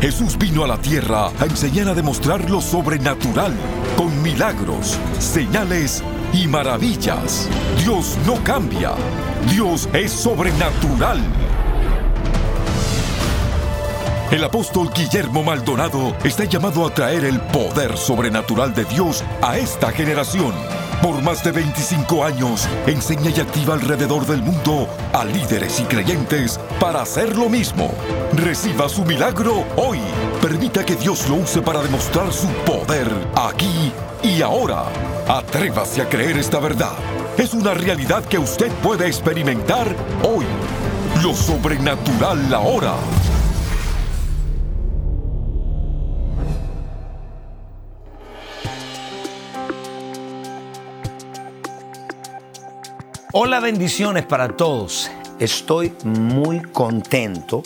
Jesús vino a la tierra a enseñar a demostrar lo sobrenatural, con milagros, señales y maravillas. Dios no cambia. Dios es sobrenatural. El apóstol Guillermo Maldonado está llamado a traer el poder sobrenatural de Dios a esta generación. Por más de 25 años, enseña y activa alrededor del mundo a líderes y creyentes para hacer lo mismo. Reciba su milagro hoy. Permita que Dios lo use para demostrar su poder aquí y ahora. Atrévase a creer esta verdad. Es una realidad que usted puede experimentar hoy. Lo sobrenatural ahora. Hola, bendiciones para todos. Estoy muy contento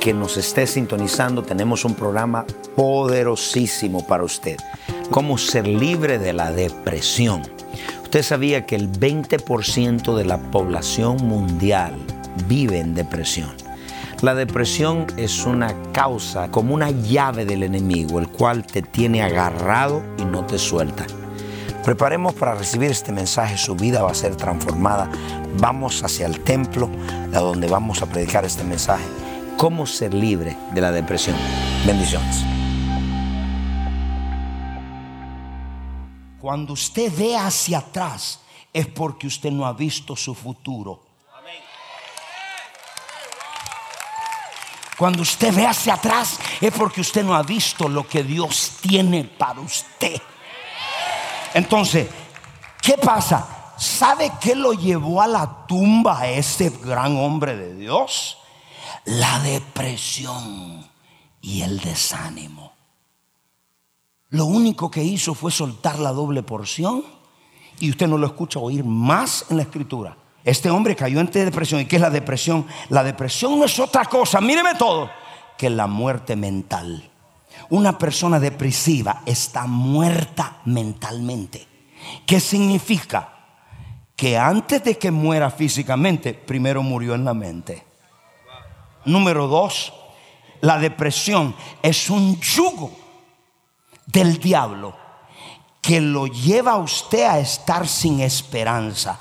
que nos esté sintonizando. Tenemos un programa poderosísimo para usted. Cómo ser libre de la depresión. Usted sabía que el 20% de la población mundial vive en depresión. La depresión es una causa como una llave del enemigo, el cual te tiene agarrado y no te suelta. Preparemos para recibir este mensaje, su vida va a ser transformada. Vamos hacia el templo, a donde vamos a predicar este mensaje. Cómo ser libre de la depresión. Bendiciones. Cuando usted ve hacia atrás es porque usted no ha visto su futuro. Cuando usted ve hacia atrás es porque usted no ha visto lo que Dios tiene para usted. Entonces, ¿qué pasa? ¿Sabe qué lo llevó a la tumba a ese gran hombre de Dios? La depresión y el desánimo. Lo único que hizo fue soltar la doble porción y usted no lo escucha oír más en la escritura. Este hombre cayó en depresión. ¿Y qué es la depresión? La depresión no es otra cosa, míreme todo, que la muerte mental. Una persona depresiva está muerta mentalmente. ¿Qué significa? Que antes de que muera físicamente, primero murió en la mente. Número dos, la depresión es un yugo del diablo que lo lleva a usted a estar sin esperanza.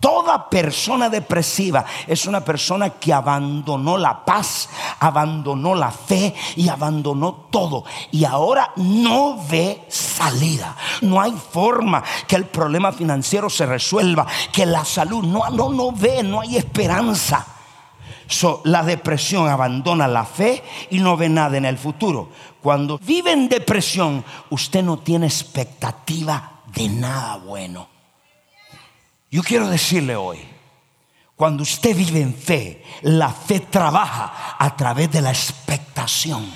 Toda persona depresiva es una persona que abandonó la paz, abandonó la fe y abandonó todo. Y ahora no ve salida. No hay forma que el problema financiero se resuelva, que la salud no, no, no ve, no hay esperanza. la depresión abandona la fe y no ve nada en el futuro. Cuando vive en depresión, usted no tiene expectativa de nada bueno. Yo quiero decirle hoy, cuando usted vive en fe, la fe trabaja a través de la expectación.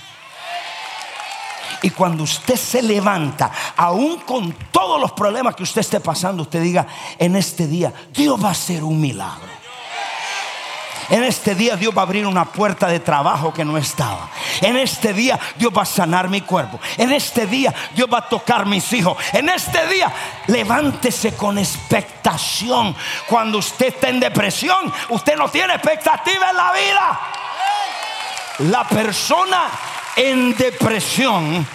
Y cuando usted se levanta, aún con todos los problemas que usted esté pasando, usted diga, en este día, Dios va a hacer un milagro. En este día Dios va a abrir una puerta de trabajo que no estaba. En este día Dios va a sanar mi cuerpo. En este día Dios va a tocar mis hijos. En este día levántese con expectación. Cuando usted está en depresión, usted no tiene expectativa en la vida. La persona en depresión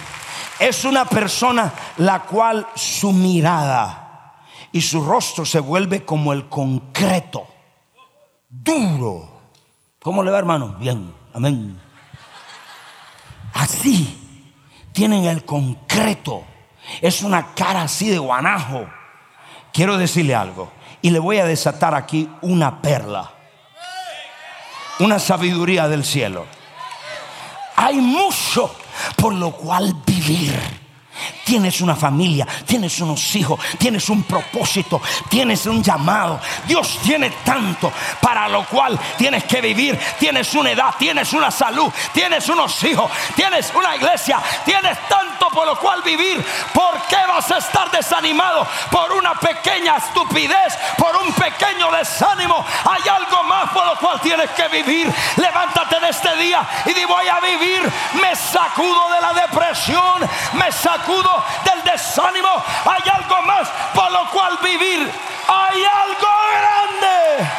es una persona la cual su mirada y su rostro se vuelve como el concreto duro. ¿Cómo le va, hermano? Bien, amén. Así tienen el concreto. Es una cara así de guanajo. Quiero decirle algo. Y le voy a desatar aquí una perla. Una sabiduría del cielo. Hay mucho por lo cual vivir. Tienes una familia, tienes unos hijos, tienes un propósito, tienes un llamado. Dios tiene tanto para lo cual tienes que vivir. Tienes una edad, tienes una salud, tienes unos hijos, tienes una iglesia, tienes tanto por lo cual vivir. ¿Por qué vas a estar desanimado por una pequeña estupidez, por un pequeño desánimo? Hay algo más por lo cual tienes que vivir. Levántate en este día y di voy a vivir. Me sacudo de la depresión, me sacudo del desánimo, hay algo más por lo cual vivir. Hay algo grande.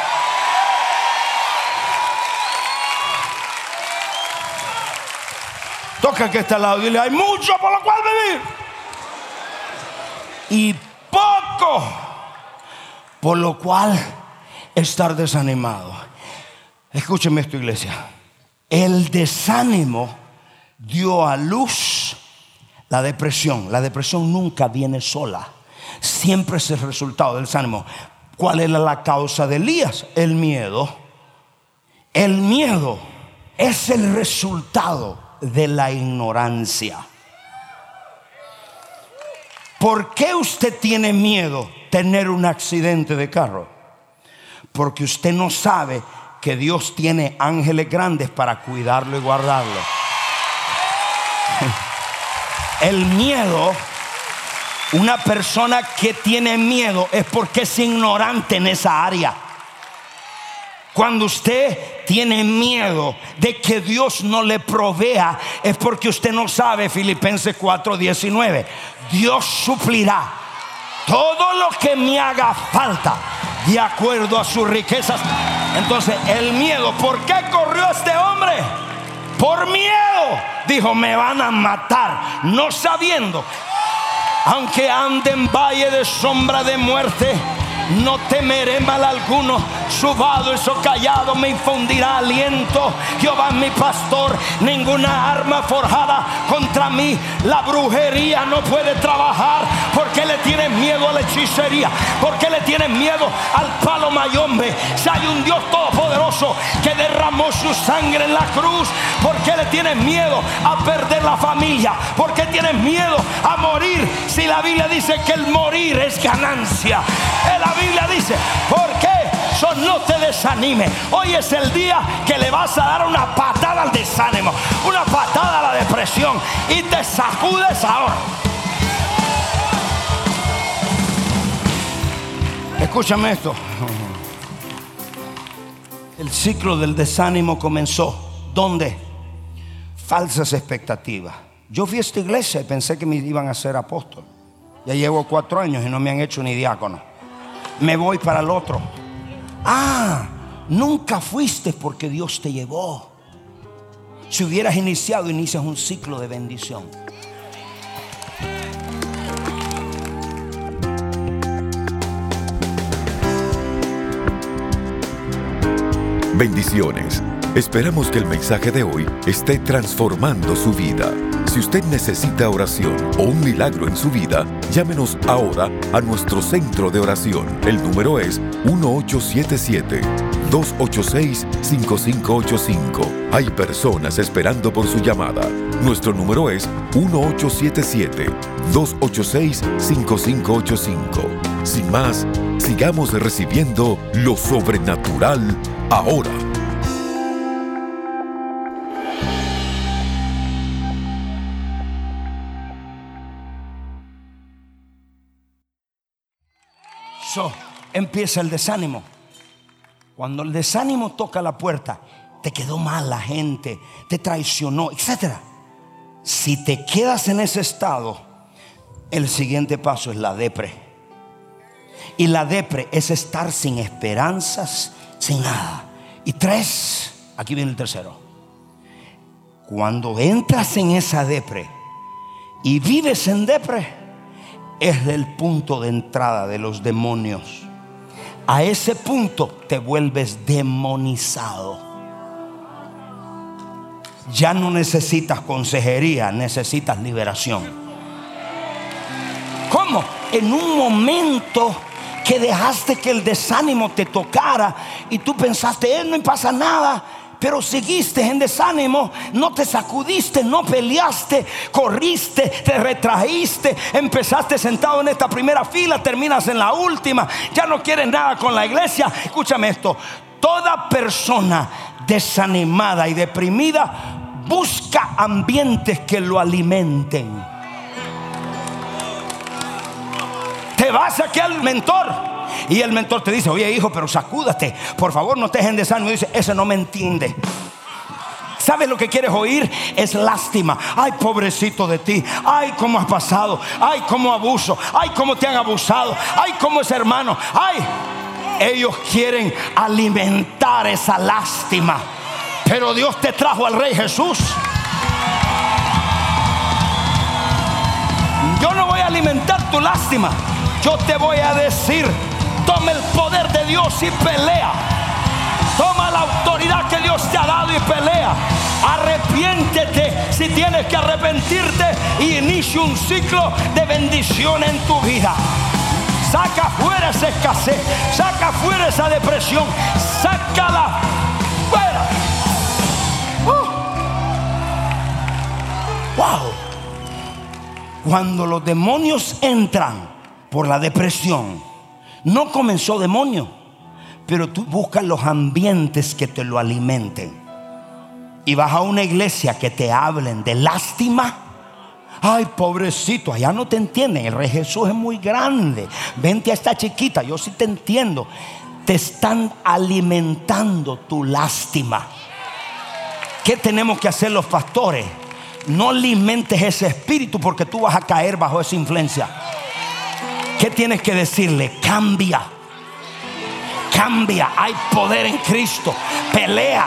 Toca que está al lado. Dile, hay mucho por lo cual vivir. Y poco por lo cual estar desanimado. Escúcheme esto, iglesia. El desánimo dio a luz la depresión. La depresión nunca viene sola. Siempre es el resultado del desánimo. ¿Cuál era la causa de Elías? El miedo. El miedo es el resultado de la ignorancia. ¿Por qué usted tiene miedo tener un accidente de carro? Porque usted no sabe que Dios tiene ángeles grandes para cuidarlo y guardarlo. El miedo, una persona que tiene miedo es porque es ignorante en esa área. Cuando usted tiene miedo de que Dios no le provea, es porque usted no sabe Filipenses 4:19. Dios suplirá todo lo que me haga falta de acuerdo a sus riquezas. Entonces, el miedo, ¿por qué corrió este hombre? Por miedo. Dijo, me van a matar, no sabiendo. Aunque ande en valle de sombra de muerte no temeré mal alguno. Su vado y su callado me infundirá aliento. Jehová mi pastor. Ninguna arma forjada contra mí. La brujería no puede trabajar. porque le tienen miedo a la hechicería? porque le tienen miedo al palo mayombe? Si hay un Dios todopoderoso que derramó su sangre en la cruz. porque le tienen miedo a perder la familia? porque tienen miedo a morir? Si la Biblia dice que el morir es ganancia. Biblia dice, ¿por qué? So, no te desanime. Hoy es el día que le vas a dar una patada al desánimo, una patada a la depresión y te sacudes ahora. Escúchame esto. El ciclo del desánimo comenzó. ¿Dónde? Falsas expectativas. Yo fui a esta iglesia y pensé que me iban a ser apóstol. Ya llevo cuatro años y no me han hecho ni diácono me voy para el otro. Ah, nunca fuiste porque Dios te llevó. Si hubieras iniciado, inicias un ciclo de bendición. Bendiciones. Esperamos que el mensaje de hoy esté transformando su vida. Si usted necesita oración o un milagro en su vida, llámenos ahora a nuestro centro de oración. El número es 1877-286-5585. Hay personas esperando por su llamada. Nuestro número es 1877-286-5585. Sin más, sigamos recibiendo lo sobrenatural ahora. Empieza el desánimo. Cuando el desánimo toca la puerta, te quedó mal la gente, te traicionó, etc. Si te quedas en ese estado, el siguiente paso es la depre. Y la depre es estar sin esperanzas, sin nada. Y tres, aquí viene el tercero. Cuando entras en esa depre y vives en depre, es el punto de entrada de los demonios. A ese punto te vuelves demonizado. Ya no necesitas consejería, necesitas liberación. ¿Cómo? En un momento que dejaste que el desánimo te tocara y tú pensaste, él no pasa nada pero seguiste en desánimo, no te sacudiste, no peleaste, corriste, te retrajiste, empezaste sentado en esta primera fila, terminas en la última, ya no quieres nada con la iglesia. Escúchame esto, toda persona desanimada y deprimida busca ambientes que lo alimenten. Te vas aquí al mentor y el mentor te dice, oye hijo, pero sacúdate, por favor no estés en desánimo. Y dice, ese no me entiende. ¿Sabes lo que quieres oír? Es lástima. Ay, pobrecito de ti. Ay, cómo has pasado. Ay, cómo abuso. Ay, cómo te han abusado. Ay, cómo es hermano. Ay, ellos quieren alimentar esa lástima. Pero Dios te trajo al Rey Jesús. Yo no voy a alimentar tu lástima. Yo te voy a decir toma el poder de Dios y pelea. Toma la autoridad que Dios te ha dado y pelea. Arrepiéntete si tienes que arrepentirte y inicia un ciclo de bendición en tu vida. Saca fuera esa escasez, saca fuera esa depresión, sácala fuera. Uh. Wow. Cuando los demonios entran por la depresión, no comenzó demonio, pero tú buscas los ambientes que te lo alimenten. Y vas a una iglesia que te hablen de lástima. Ay, pobrecito, allá no te entienden. El rey Jesús es muy grande. Vente a esta chiquita, yo sí te entiendo. Te están alimentando tu lástima. ¿Qué tenemos que hacer los pastores? No alimentes ese espíritu porque tú vas a caer bajo esa influencia. ¿Qué tienes que decirle? Cambia. Cambia. Hay poder en Cristo. Pelea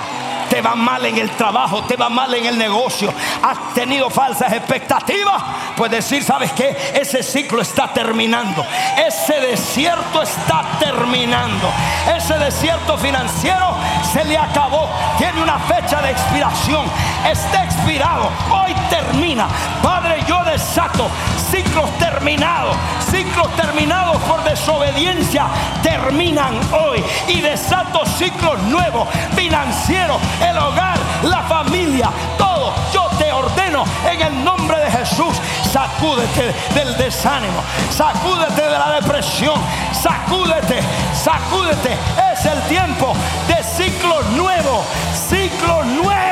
te va mal en el trabajo, te va mal en el negocio, has tenido falsas expectativas, pues decir, ¿sabes qué? Ese ciclo está terminando, ese desierto está terminando, ese desierto financiero se le acabó, tiene una fecha de expiración, está expirado, hoy termina. Padre, yo desato ciclos terminados, ciclos terminados por desobediencia, terminan hoy y desato ciclos nuevos, financieros, el hogar, la familia, todo. Yo te ordeno en el nombre de Jesús, sacúdete del desánimo, sacúdete de la depresión, sacúdete, sacúdete. Es el tiempo de ciclo nuevo, ciclo nuevo.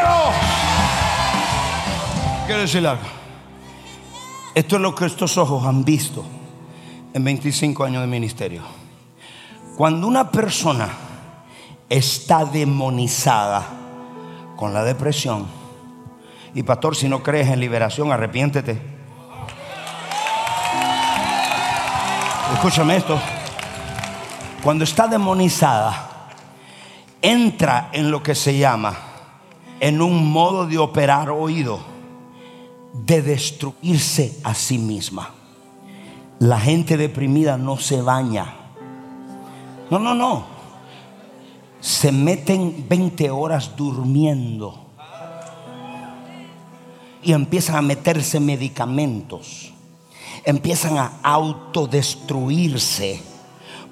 Quiero decir algo. Esto es lo que estos ojos han visto en 25 años de ministerio. Cuando una persona está demonizada, con la depresión. Y pastor, si no crees en liberación, arrepiéntete. Escúchame esto. Cuando está demonizada, entra en lo que se llama, en un modo de operar oído, de destruirse a sí misma. La gente deprimida no se baña. No, no, no se meten 20 horas durmiendo y empiezan a meterse medicamentos, empiezan a autodestruirse.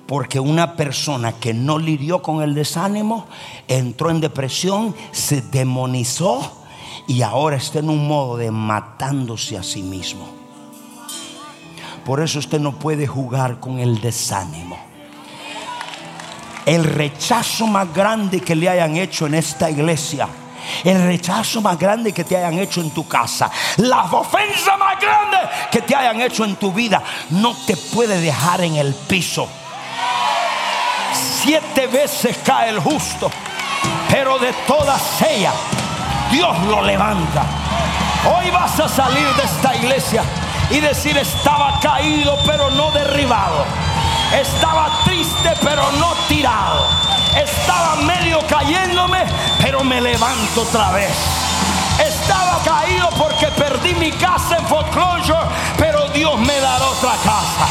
Porque una persona que no lidió con el desánimo entró en depresión, se demonizó y ahora está en un modo de matándose a sí mismo. Por eso usted no puede jugar con el desánimo el rechazo más grande que le hayan hecho en esta iglesia. El rechazo más grande que te hayan hecho en tu casa. La ofensa más grande que te hayan hecho en tu vida. No te puede dejar en el piso. Siete veces cae el justo. Pero de todas ellas Dios lo levanta. Hoy vas a salir de esta iglesia y decir estaba caído pero no derribado estaba triste pero no tirado. Estaba medio cayéndome, pero me levanto otra vez. Estaba caído porque perdí mi casa en foreclosure, pero Dios me dará otra casa.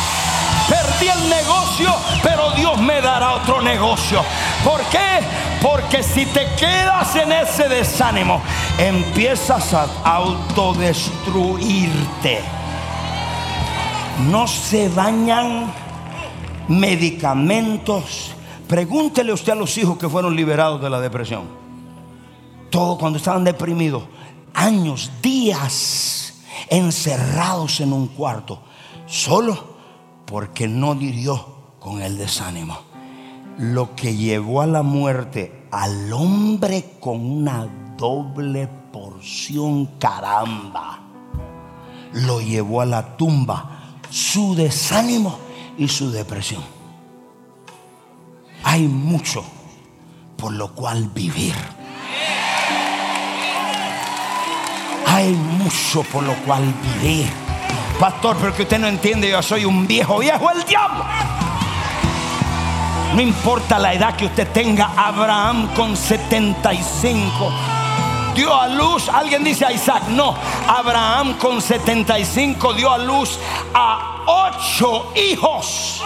Perdí el negocio, pero Dios me dará otro negocio. ¿Por qué? Porque si te quedas en ese desánimo, empiezas a autodestruirte. No se bañan medicamentos. Pregúntele usted a los hijos que fueron liberados de la depresión. Todo cuando estaban deprimidos, años, días encerrados en un cuarto, solo porque no lidió con el desánimo. Lo que llevó a la muerte al hombre con una doble porción caramba, lo llevó a la tumba. Su desánimo y su depresión. Hay mucho por lo cual vivir. Hay mucho por lo cual vivir. Pastor, pero que usted no entiende, yo soy un viejo, viejo el diablo. No importa la edad que usted tenga, Abraham con 75 dio a luz, alguien dice a Isaac, no, Abraham con 75 dio a luz a ocho hijos.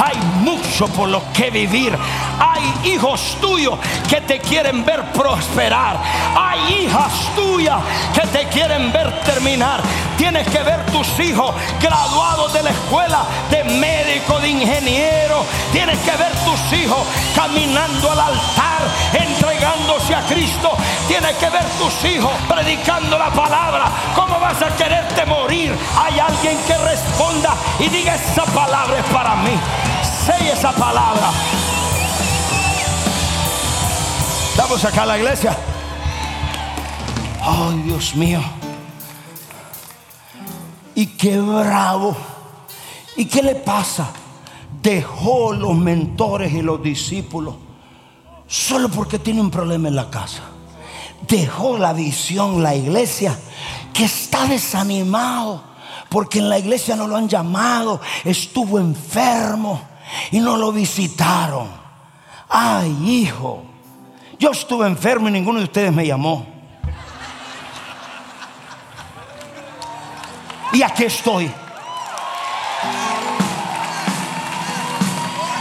Hay mucho por lo que vivir. Hay hijos tuyos que te quieren ver prosperar. Hay hijas tuyas que te quieren ver terminar. Tienes que ver tus hijos graduados de la escuela de médico, de ingeniero. Tienes que ver tus hijos caminando al altar, entregándose a Cristo. Tienes que ver tus hijos predicando la palabra. ¿Cómo vas a quererte morir? Hay alguien que responda y diga esa palabra es para mí esa palabra. Vamos acá a la iglesia. Ay, Dios mío. Y qué bravo. ¿Y qué le pasa? Dejó los mentores y los discípulos solo porque tiene un problema en la casa. Dejó la visión, la iglesia, que está desanimado porque en la iglesia no lo han llamado, estuvo enfermo y no lo visitaron. Ay, hijo, yo estuve enfermo y ninguno de ustedes me llamó. Y aquí estoy.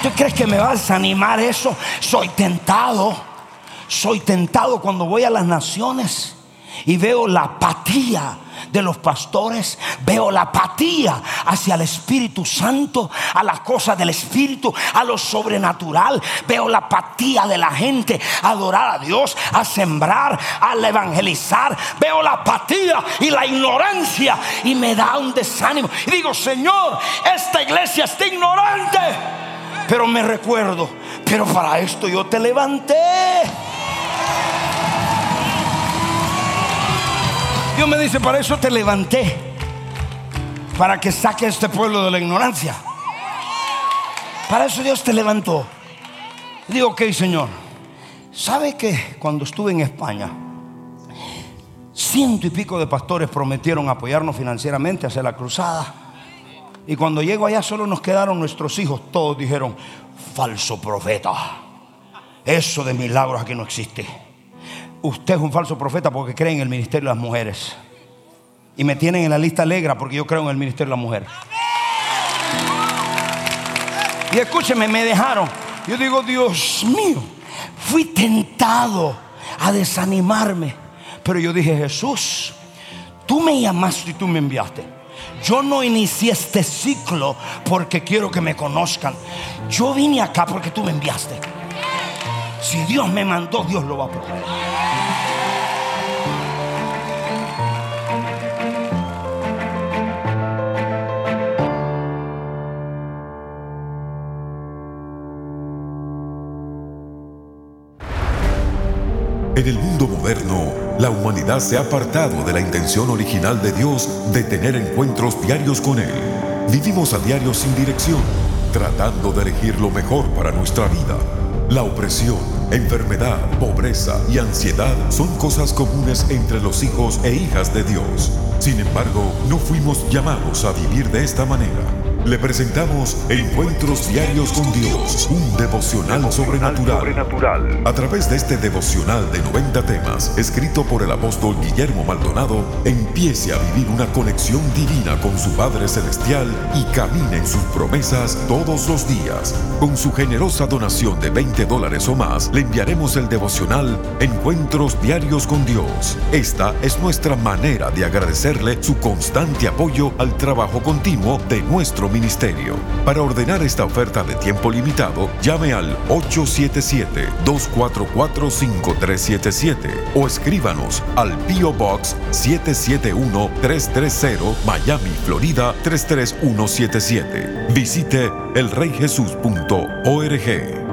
¿Tú crees que me va a desanimar eso? Soy tentado. Soy tentado cuando voy a las naciones y veo la apatía de los pastores, veo la apatía hacia el Espíritu Santo, a las cosas del Espíritu, a lo sobrenatural. Veo la apatía de la gente a adorar a Dios, a sembrar, a evangelizar. Veo la apatía y la ignorancia y me da un desánimo. Y digo, Señor, esta iglesia está ignorante. Pero me recuerdo, pero para esto yo te levanté. Dios me dice, para eso te levanté, para que saque a este pueblo de la ignorancia. Para eso Dios te levantó. Digo, ok, Señor, ¿sabe que cuando estuve en España, ciento y pico de pastores prometieron apoyarnos financieramente hacia la cruzada? Y cuando llego allá solo nos quedaron nuestros hijos, todos dijeron, falso profeta, eso de milagros aquí no existe usted es un falso profeta porque cree en el ministerio de las mujeres. Y me tienen en la lista negra porque yo creo en el ministerio de la mujer. Y escúcheme, me dejaron. Yo digo, Dios mío, fui tentado a desanimarme. Pero yo dije, Jesús, tú me llamaste y tú me enviaste. Yo no inicié este ciclo porque quiero que me conozcan. Yo vine acá porque tú me enviaste. Si Dios me mandó, Dios lo va a proveer. En el mundo moderno, la humanidad se ha apartado de la intención original de Dios de tener encuentros diarios con Él. Vivimos a diario sin dirección, tratando de elegir lo mejor para nuestra vida. La opresión, enfermedad, pobreza y ansiedad son cosas comunes entre los hijos e hijas de Dios. Sin embargo, no fuimos llamados a vivir de esta manera. Le presentamos Encuentros Diarios con Dios, un devocional sobrenatural. A través de este devocional de 90 temas, escrito por el apóstol Guillermo Maldonado, empiece a vivir una conexión divina con su Padre Celestial y camine en sus promesas todos los días. Con su generosa donación de 20 dólares o más, le enviaremos el devocional Encuentros Diarios con Dios. Esta es nuestra manera de agradecerle su constante apoyo al trabajo continuo de nuestro ministerio. Para ordenar esta oferta de tiempo limitado, llame al 877-244-5377 o escríbanos al P.O. Box 771-330 Miami, Florida 33177. Visite elreyjesus.org.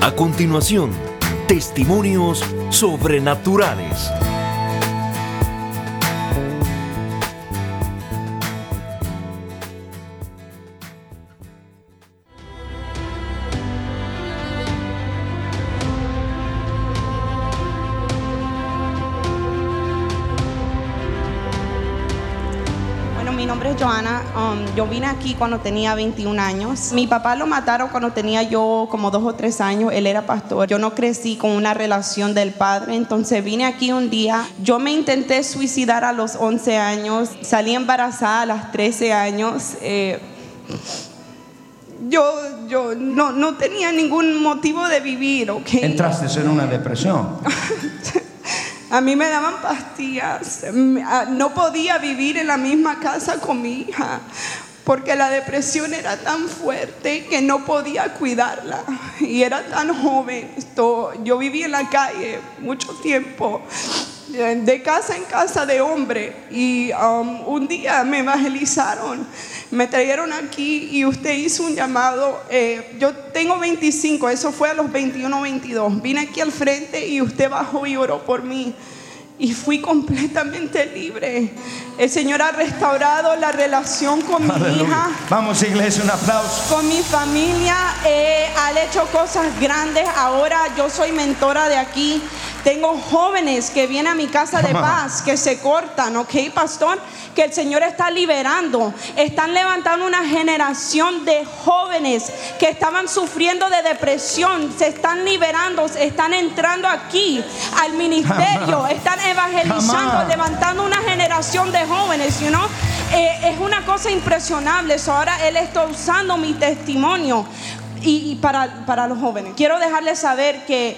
A continuación, testimonios sobrenaturales. Mi nombre es Joana. Um, yo vine aquí cuando tenía 21 años. Mi papá lo mataron cuando tenía yo como dos o tres años. Él era pastor. Yo no crecí con una relación del padre. Entonces vine aquí un día. Yo me intenté suicidar a los 11 años. Salí embarazada a los 13 años. Eh, yo, yo no, no tenía ningún motivo de vivir, ¿ok? Entraste en una depresión. A mí me daban pastillas. Ah, no podía vivir en la misma casa con mi hija porque la depresión era tan fuerte que no podía cuidarla y era tan joven. yo viví en la calle mucho tiempo, de casa en casa de hombre y um, un día me evangelizaron me trajeron aquí y usted hizo un llamado. Eh, yo tengo 25, eso fue a los 21, 22. Vine aquí al frente y usted bajó y oró por mí. Y fui completamente libre. El Señor ha restaurado la relación con mi hija. Vamos, iglesia, un aplauso. Con mi familia. Eh, ha hecho cosas grandes. Ahora yo soy mentora de aquí. Tengo jóvenes que vienen a mi casa de paz, que se cortan, ¿ok, pastor? Que el Señor está liberando. Están levantando una generación de jóvenes que estaban sufriendo de depresión. Se están liberando, están entrando aquí al ministerio. Están evangelizando, levantando una generación de jóvenes, you know? Eh, es una cosa impresionable. ahora Él está usando mi testimonio y, para, para los jóvenes. Quiero dejarles saber que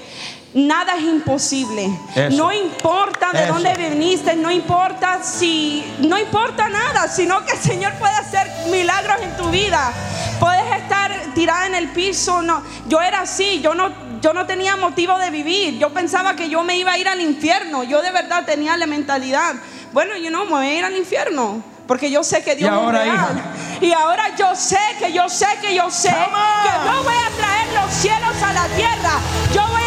Nada es imposible. No importa de dónde viniste, no importa si, no importa nada, sino que el Señor puede hacer milagros en tu vida. Puedes estar tirada en el piso. No, yo era así, yo no, yo no tenía motivo de vivir. Yo pensaba que yo me iba a ir al infierno. Yo de verdad tenía la mentalidad. Bueno, yo no me voy a ir al infierno. Porque yo sé que Dios es real. Y ahora yo sé que yo sé que yo sé que yo voy a traer los cielos a la tierra. Yo voy a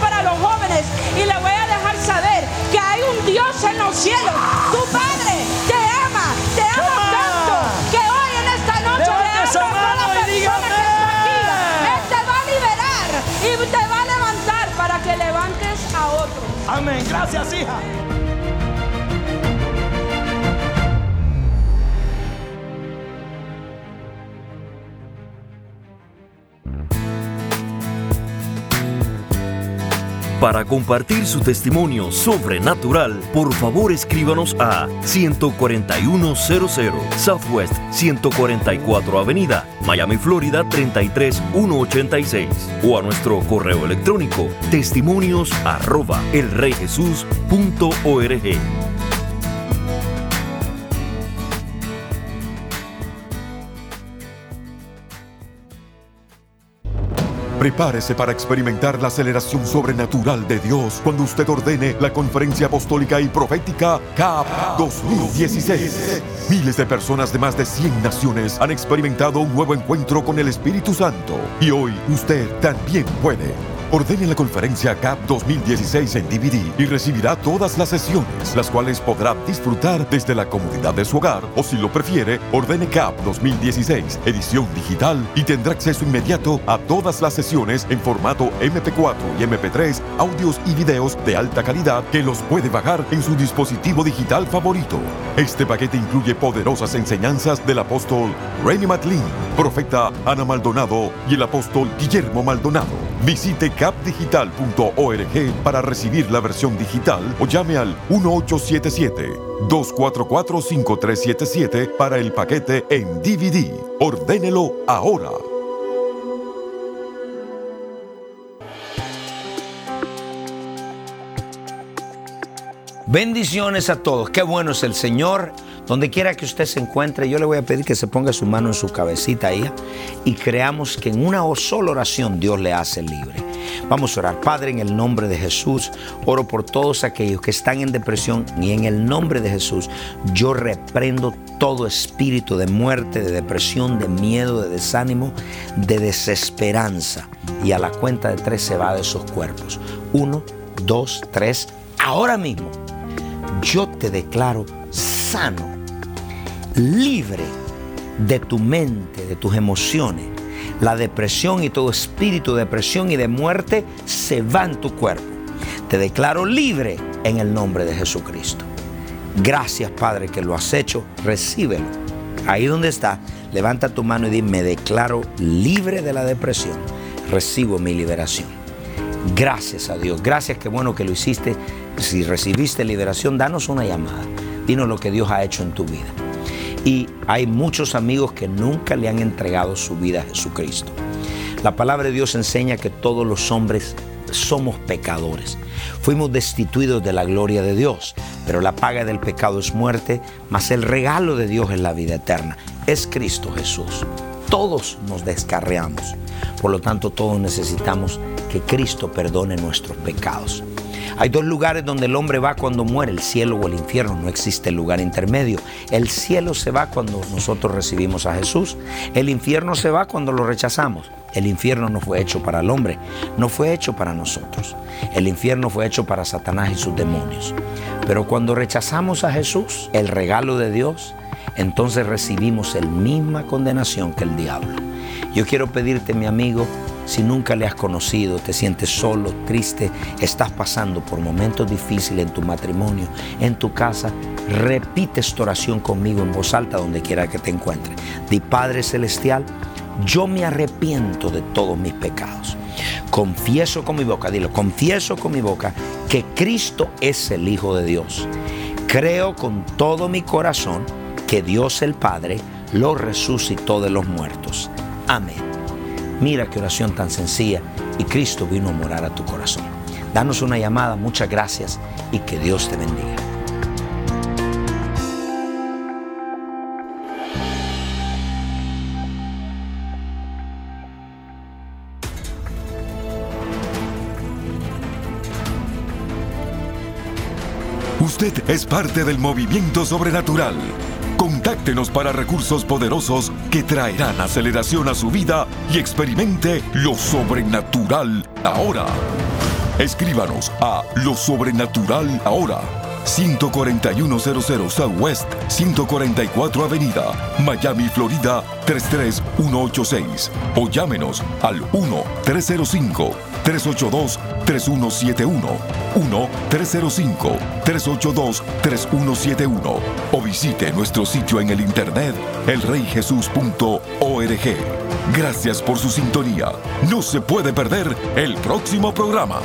para los jóvenes. Y le voy a dejar saber que hay un Dios en los cielos. Tu Padre te ama, te ama tanto que hoy en esta noche le a la persona que está aquí. Él te va a liberar y te va a levantar para que levantes a otros. Amén. Gracias, hija. Para compartir su testimonio sobrenatural, por favor escríbanos a 14100 Southwest 144 Avenida, Miami, Florida 33186 o a nuestro correo electrónico testimonios arroba elreyjesus.org. Prepárese para experimentar la aceleración sobrenatural de Dios cuando usted ordene la conferencia apostólica y profética CAP 2016. Miles de personas de más de 100 naciones han experimentado un nuevo encuentro con el Espíritu Santo y hoy usted también puede. Ordene la conferencia CAP 2016 en DVD y recibirá todas las sesiones, las cuales podrá disfrutar desde la comodidad de su hogar o si lo prefiere, ordene CAP 2016 edición digital y tendrá acceso inmediato a todas las sesiones en formato MP4 y MP3, audios y videos de alta calidad que los puede bajar en su dispositivo digital favorito. Este paquete incluye poderosas enseñanzas del apóstol Remy McLean, profeta Ana Maldonado y el apóstol Guillermo Maldonado. Visite capdigital.org para recibir la versión digital o llame al 1877-244-5377 para el paquete en DVD. Ordénelo ahora. Bendiciones a todos. Qué bueno es el Señor. Donde quiera que usted se encuentre, yo le voy a pedir que se ponga su mano en su cabecita ahí y creamos que en una sola oración Dios le hace libre. Vamos a orar. Padre, en el nombre de Jesús, oro por todos aquellos que están en depresión y en el nombre de Jesús yo reprendo todo espíritu de muerte, de depresión, de miedo, de desánimo, de desesperanza. Y a la cuenta de tres se va de esos cuerpos. Uno, dos, tres. Ahora mismo yo te declaro sano, libre de tu mente, de tus emociones. La depresión y todo espíritu de depresión y de muerte se va en tu cuerpo. Te declaro libre en el nombre de Jesucristo. Gracias, Padre, que lo has hecho. Recíbelo. Ahí donde está, levanta tu mano y dime, me declaro libre de la depresión. Recibo mi liberación. Gracias a Dios. Gracias, qué bueno que lo hiciste. Si recibiste liberación, danos una llamada. Dinos lo que Dios ha hecho en tu vida. Y hay muchos amigos que nunca le han entregado su vida a Jesucristo. La palabra de Dios enseña que todos los hombres somos pecadores. Fuimos destituidos de la gloria de Dios, pero la paga del pecado es muerte, mas el regalo de Dios es la vida eterna. Es Cristo Jesús. Todos nos descarreamos. Por lo tanto, todos necesitamos que Cristo perdone nuestros pecados. Hay dos lugares donde el hombre va cuando muere, el cielo o el infierno. No existe lugar intermedio. El cielo se va cuando nosotros recibimos a Jesús. El infierno se va cuando lo rechazamos. El infierno no fue hecho para el hombre, no fue hecho para nosotros. El infierno fue hecho para Satanás y sus demonios. Pero cuando rechazamos a Jesús, el regalo de Dios, entonces recibimos la misma condenación que el diablo. Yo quiero pedirte, mi amigo, si nunca le has conocido, te sientes solo, triste, estás pasando por momentos difíciles en tu matrimonio, en tu casa, repite esta oración conmigo en voz alta donde quiera que te encuentres. Di Padre Celestial, yo me arrepiento de todos mis pecados. Confieso con mi boca, dilo, confieso con mi boca que Cristo es el Hijo de Dios. Creo con todo mi corazón que Dios el Padre lo resucitó de los muertos. Amén. Mira qué oración tan sencilla y Cristo vino a morar a tu corazón. Danos una llamada, muchas gracias y que Dios te bendiga. Usted es parte del movimiento sobrenatural. Contáctenos para recursos poderosos que traerán aceleración a su vida y experimente lo sobrenatural ahora. Escríbanos a lo sobrenatural ahora. 14100 Southwest 144 Avenida, Miami, Florida 33186 o llámenos al 1 305 382-3171, 1-305-382-3171 o visite nuestro sitio en el internet elreyjesus.org. Gracias por su sintonía. No se puede perder el próximo programa.